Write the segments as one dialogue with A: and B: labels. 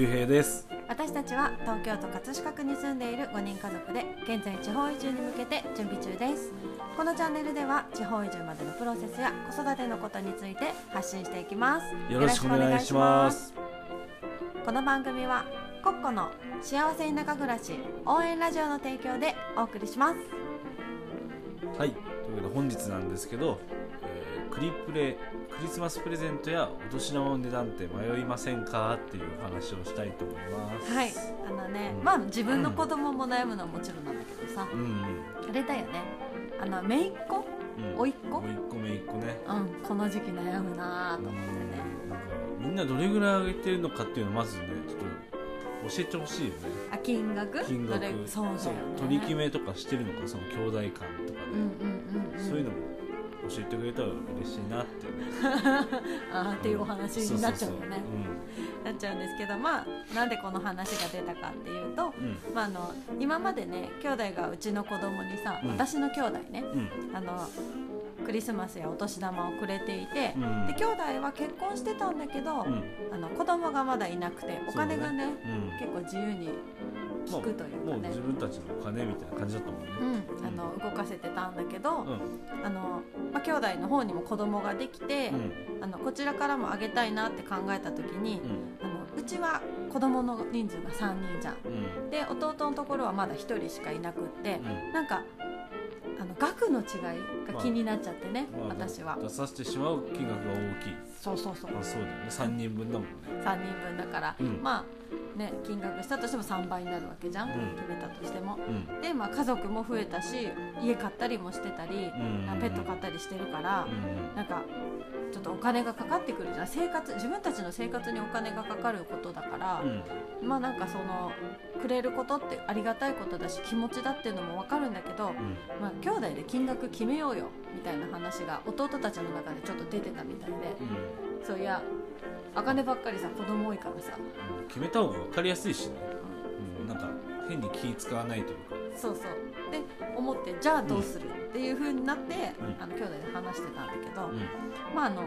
A: ゆうへいです。
B: 私たちは東京都葛飾区に住んでいる5人家族で現在地方移住に向けて準備中です。このチャンネルでは地方移住までのプロセスや子育てのことについて発信していきます。
A: よろしくお願いします。
B: この番組はコッコの幸せ田舎暮らし応援ラジオの提供でお送りします。
A: はい。というわけで本日なんですけど、えークリプレクリスマスプレゼントやお年玉の値段って迷いませんか？っていうお話をしたいと思います。
B: はい。あのね、
A: うん。
B: まあ自分の子供も悩むのはもちろんなんだけどさ、
A: うん。うん
B: あれだよね。あの姪っ子？
A: うん。
B: 甥っ子？
A: おいっ子めいっ子ね。
B: うん。この時期悩むなぁと思ってね。
A: うん。なんかみんなどれぐらい上げてるのかっていうのをまずねちょっと教えてほしいよね。
B: あ金額？
A: 金額。
B: そうだよね。
A: 取り決めとかしてるのか？その兄弟間とかで、
B: うんうんうん、うん、
A: そういうのも教えてくれたら嬉しいなって、
B: あーっていうお話になっちゃうよね。なっちゃうんですけどまあなんでこの話が出たかっていうと、
A: そううん。
B: まあ、あの今までね兄弟がうちの子供にさ、
A: うん。
B: 私の兄弟ね
A: うん。
B: あのクリスマスやお年玉をくれていて、
A: うん。
B: で兄弟は結婚してたんだけど、
A: うん。
B: あの子供がまだいなくてお金がね。
A: うん。
B: 結構自由に効くというかね。
A: もう自分たちのお金みたいな感じだったもんね。
B: うん、あの動かせてたんだけど、
A: うん。
B: あのまあ、兄弟の方にも子供ができて、
A: うん。
B: あのこちらからもあげたいなって考えた時に、
A: うん。
B: あのうちは子供の人数が3人じゃん。
A: うん。
B: で弟のところはまだ1人しかいなくって、
A: うん。
B: なんかあの額の違いが気になっちゃってね、
A: まあ
B: 私は。
A: 出させてしまう金額が大きい。
B: そうそうそう。
A: あそうだよね。3人分だもんね。
B: 3人分だから、
A: うん。
B: まあね金額したとしても3倍になるわけじゃん、
A: うん。
B: 決めたとしても。
A: うん。
B: で、まあ、家族も増えたし家買ったりもしてたり、
A: ん。
B: ペット買ったりしてるから、
A: うん
B: なんかちょっとお金がかかってくるじゃん。生活自分たちの生活にお金がかかることだから
A: う、ん。
B: まあなんかそのくれることってありがたいことだし気持ちだっていうのも分かるんだけど、
A: うん。
B: まあ、兄弟で金額決めようよみたいな話が弟たちの中でちょっと出てたみたいで。
A: うん。
B: そういやお金ばっかりさ子供多いからさ、
A: うん決めた方が分かりやすいしね。うん。なんか変に気使わないというか。
B: そうそう。で思ってじゃあどうする？っていう風になって、
A: うん。
B: あの兄弟で話してたんだけど、
A: うん。
B: まああの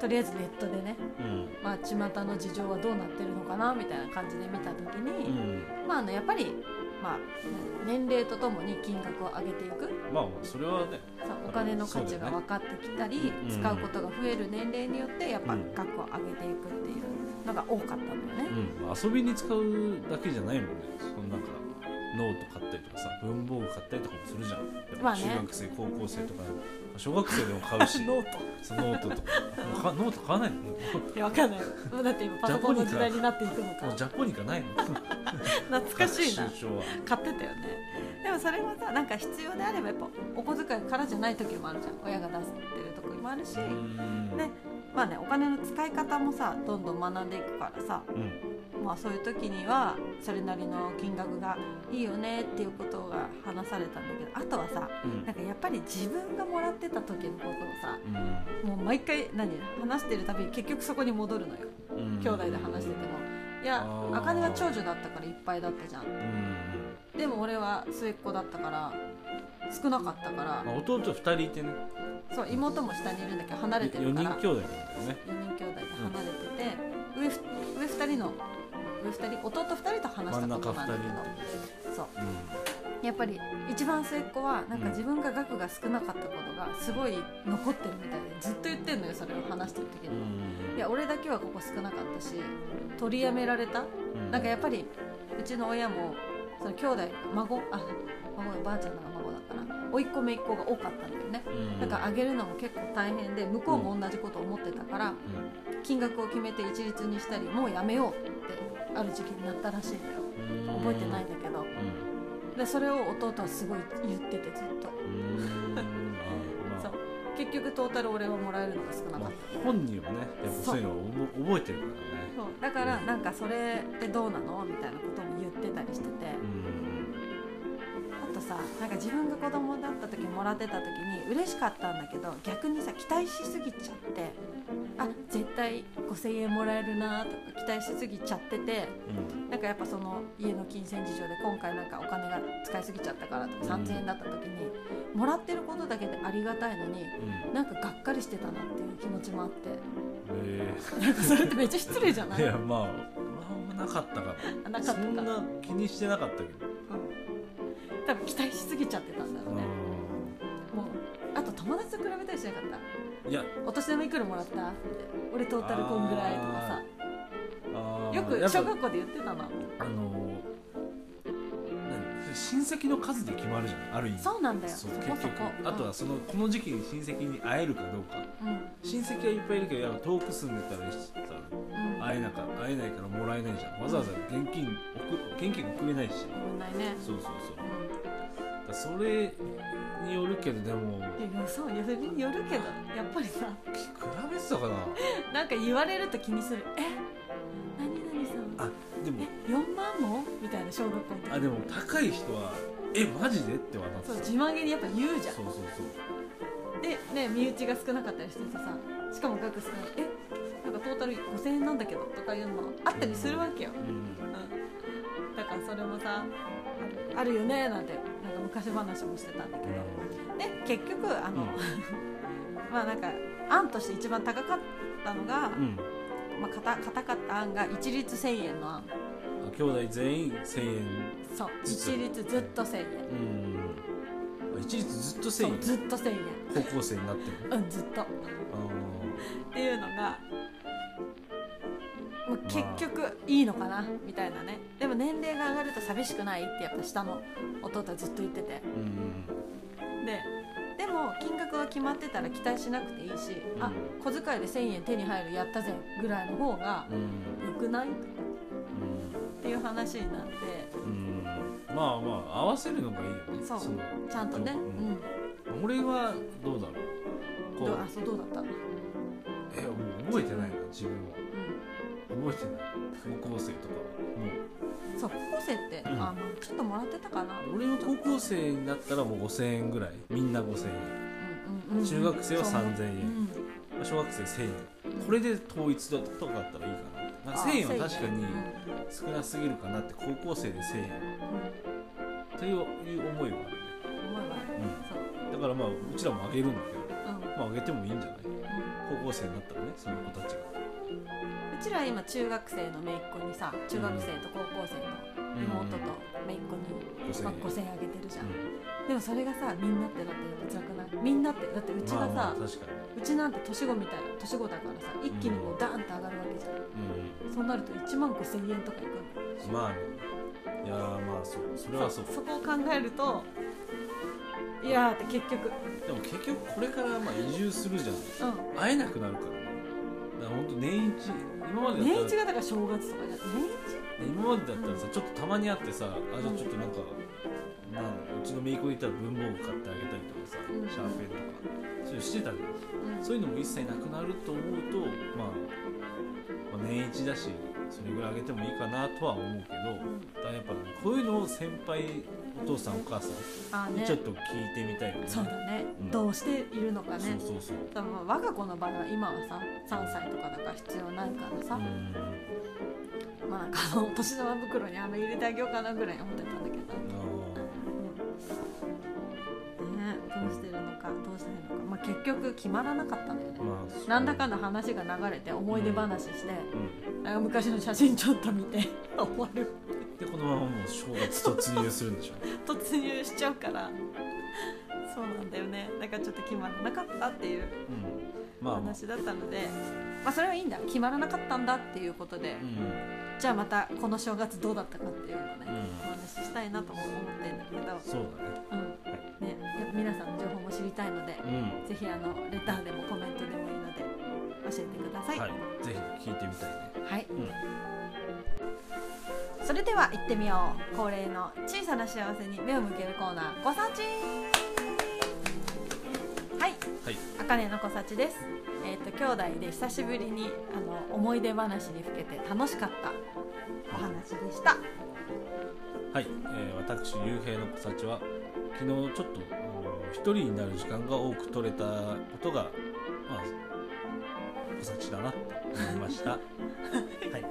B: とりあえずネットでね
A: うん。
B: まあ、巷の事情はどうなってるのかなみたいな感じで見た時
A: う
B: に、
A: ん。
B: まあ、あのやっぱり、まあ、年齢とともに金額を上げていく。
A: まあそれはね
B: お金の価値が分かってきたり、
A: うん。
B: 使うことが増える年齢によってやっぱ
A: うん
B: 額を上げていくっていうのが多かったんだよね。
A: うん。まあ遊びに使うだけじゃないもんね。そのなんかノート買ったりとかさ文房具買ったりとかもするじゃん。
B: まあね。
A: 中学生、高校生とか小学生でも買うし。
B: ノート。
A: そうノートとか。かノート買わないの？も
B: いやわかんない。だって今パソコンの時代になっていくのか。
A: うジャポニカないの
B: 懐かしいな。買ってたよね。でもそれもさなんか必要であればやっぱお小遣いからじゃない時もあるじゃん。親が出してる時もあるし、
A: うん。
B: でまあねお金の使い方もさどんどん学んでいくからさ
A: うん。
B: まあそういう時にはそれなりの金額がいいよねっていうことが話されたんだけどあとはさ
A: うん。
B: なんかやっぱり自分がもらってた時のことをさ
A: うん。
B: もう毎回何話してるたびに結局そこに戻るのよ。
A: うん。
B: 兄弟で話してても。いや
A: あ
B: かねは長女だったからいっぱいだったじゃん。でも俺は末っ子だったから少なかったから。
A: まあ、弟2人いてね
B: そう妹も下にいるんだけど離れて
A: 4
B: るから。
A: 人兄弟なんだよね。
B: 4人兄弟で離れてて、上ふ上2人の上2人弟2人と話したことなんだけどそう。
A: う
B: やっぱり一番末っ子はなんか自分が額が少なかったことがすごい残ってるみたいでずっと言ってんのよそれを話してる時
A: ん
B: に、いや俺だけはここ少なかったし取りやめられた？
A: うん。
B: なんかやっぱりうちの親もその兄弟孫？あ孫ばあちゃんのが孫？だから甥っ子姪っ子が多かったんだよね。
A: うん。
B: だからあげるのも結構大変で向こうも同じことを思ってたから、金額を決めて一律にしたりもうやめようってある時期になったらしいのよ。
A: うん。
B: 覚えてないんだけど。
A: うん。
B: でそれを弟はすごい言っててずっと。結局トータル俺はもらえるのが少な
A: まあ
B: かった、
A: 本人はねやっぱそういうのを覚覚えてるからね。
B: そう。だからなんかそれってどうなの？みたいなことも言ってたりしてて。
A: うん
B: さなんか自分が子供だった時もらってた時に嬉しかったんだけど逆にさ期待しすぎちゃってあ絶対5000円もらえるなとか期待しすぎちゃってて
A: うん。
B: なんかやっぱその家の金銭事情で今回なんかお金が使いすぎちゃったからとか
A: うん。
B: 3000円だった時にもらってることだけでありがたいのに
A: うん。
B: なんかがっかりしてたなっていう気持ちもあって。
A: え。
B: なんかそれってめっちゃ失礼じゃない？
A: ーいやまああんまなかったか
B: あな
A: な
B: かったか。
A: そんな気にしてなかったけど。
B: うん多分期待しすぎちゃってたんだろうね。もうあと友達と比べたりしなかった？
A: うんいや。
B: お年玉いくらもらった？って。俺トータルこんぐらいとかさ。よく小学校で言ってたな
A: あの何親戚の数で決まるじゃんある意味。
B: そうなんだよ。
A: 結局。あとはそのこの時期に親戚に会えるかどうか。
B: うん。
A: 親戚はいっぱいいるけどやっぱ遠く住んでたら会えなか会えないからもらえないじゃん。わざわざ現金送現金送れないし。
B: ごめんないね。
A: そうそうそう。
B: う
A: だからそれによるけどでも。
B: んいやそうそれによるけど。やっぱりさ。
A: 比べてたかな。
B: なんか言われると気にする。え？何々さん。
A: あでも。
B: え？4万も？みたいな小学校
A: あでも高い人はえマジで？ってはなってた
B: そう自慢げにやっぱ言うじゃん。
A: そうそうそう。
B: でね身内が少なかったりしててさしかも額少ない。え？なんかトータル5000円なんだけどとかいうのあったりするわけよ、
A: うん。
B: うん、だからそれもさあるよねなんてなんか昔話もしてたんだけど。で結局あの、まあなんか案として一番高かったのが、
A: うん、
B: まあ、硬硬かった案が一律1000円の案。
A: あ兄弟全員1000円
B: そう一律ずっと1000円。
A: うん。あ一律ずっと1000円。
B: ずっと1000円。
A: 高校生になってる
B: うんずっと。
A: あ
B: っていうのがもう結局いいのかな？みたいなね。でも年齢が上がると寂しくないってやっぱ下の弟はずっと言ってて。
A: ーうん。
B: ででも金額が決まってたら期待しなくていいし、
A: うん。
B: あ小遣いで1000円手に入るやったぜぐらいの方が
A: うん。
B: 良くない？っていう話になって。
A: まあまあ合わせるのがいいよね。
B: そう。
A: の
B: ちゃんとね、
A: う
B: うん。ん、
A: 俺はどうだろう。こう。
B: どうあそうどうだった、うん、
A: え覚えてないな自分は覚えてない。高校生とかは。も
B: そう高校生って、
A: うん。
B: あまあちょっともらってたかな、
A: う俺の高校生になったらもう5000円ぐらい。みんな5000円。
B: うんうんうん、
A: 中学生は
B: そう
A: 3000円。
B: うん。
A: 小学生1000円。これで統一だとかだったらいいかな。なんか1000円は確かに少なすぎるかなって高校生で1000円。といういう思いはあるね、だからまあうちらもあげるんだけど
B: うん。
A: まああげてもいいんじゃない？
B: うん。
A: 高校生になったらねその子たちが。
B: うちら今中学生の姪っ子にさ中学生と高校生の妹と姪っ子に、
A: 5000
B: まあ、
A: 円
B: 5000円あげてるじゃん、
A: う
B: でもそれがさみんなってだって辛くない？みんなってだってうちがさ、
A: まあ
B: うちなんて年子みたいな年子だからさ一気にもうダーンと上がるわけじゃん、
A: に
B: そうなると1万5000円とかいく
A: んまあね。いやーまあそう。それはそう。
B: そこを考えるといやーって結局。
A: でも結局これからまあ移住するじゃん。
B: う
A: 会えなくなるから本当年一今ま
B: ん
A: でだったら
B: 年一がだから正月とかじゃん。年
A: 今までだったらさちょっとたまに会ってさあじゃあちょっとなんかなんうちの姪っ子にいたら文房具買ってあげたりとかさ、
B: うん。
A: シャーペンとかそういうのしてたじゃん。
B: 一、うん。
A: そういうのも一切なくなると思うと、まあ、まあ年一だしそれぐらいあげてもいいかなとは思うけどだやっぱこういうのを先輩お父さんお母さんにちょっと聞いてみたいよね。
B: そうだね、
A: うん。
B: どうしているのかね。
A: そうそうそう。
B: 多分我が子の場合は今はさ3歳とかだから必要ないからさ、
A: うん。
B: まあなんかあの年玉袋に飴入れてあげようかなぐらい思ってたんだけど、ね、どうしてるのかどうしてるのか、まあ、結局決まらなかったんだよね。
A: まあ
B: なんだかんだ話が流れて思い出話して、昔の写真ちょっと見て 終わる
A: でこのままもう正月突入するんでしょ
B: 突入しちゃうから。そうなんだよね。だからちょっと決まらなかったっていう
A: うん。まあまあ。
B: 話だったので、まあ、それはいいんだ。決まらなかったんだっていうことで、
A: うん。
B: じゃあまたこの正月どうだったかっていうのをね、
A: うん。
B: お話ししたいなとも思ってるんだけど、
A: そうだね。
B: うん。ね、やっぱ皆さんの情報も知りたいので、
A: うん。
B: ぜひあのレターでもコメントでもいいので教えてください。
A: はい。ぜひ聞いてみたいね。
B: はい。
A: うん
B: それでは行ってみよう。恒例の小さな幸せに目を向けるコーナー「ごさち」はい。
A: はい。
B: あかねのこさちです。えっ、と兄弟で久しぶりにあの思い出話にふけて楽しかったお話でした。
A: はい、えー私ゆうへいの子たちは昨日ちょっと一人になる時間が多く取れたことがまあ子たちだなって思いました。はい。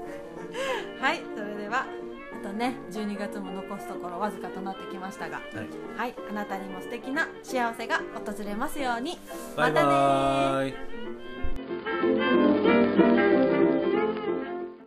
B: はい。それではあとね12月も残すところわずかとなってきましたが、
A: はい、
B: はい、あなたにも素敵な幸せが訪れますように。またね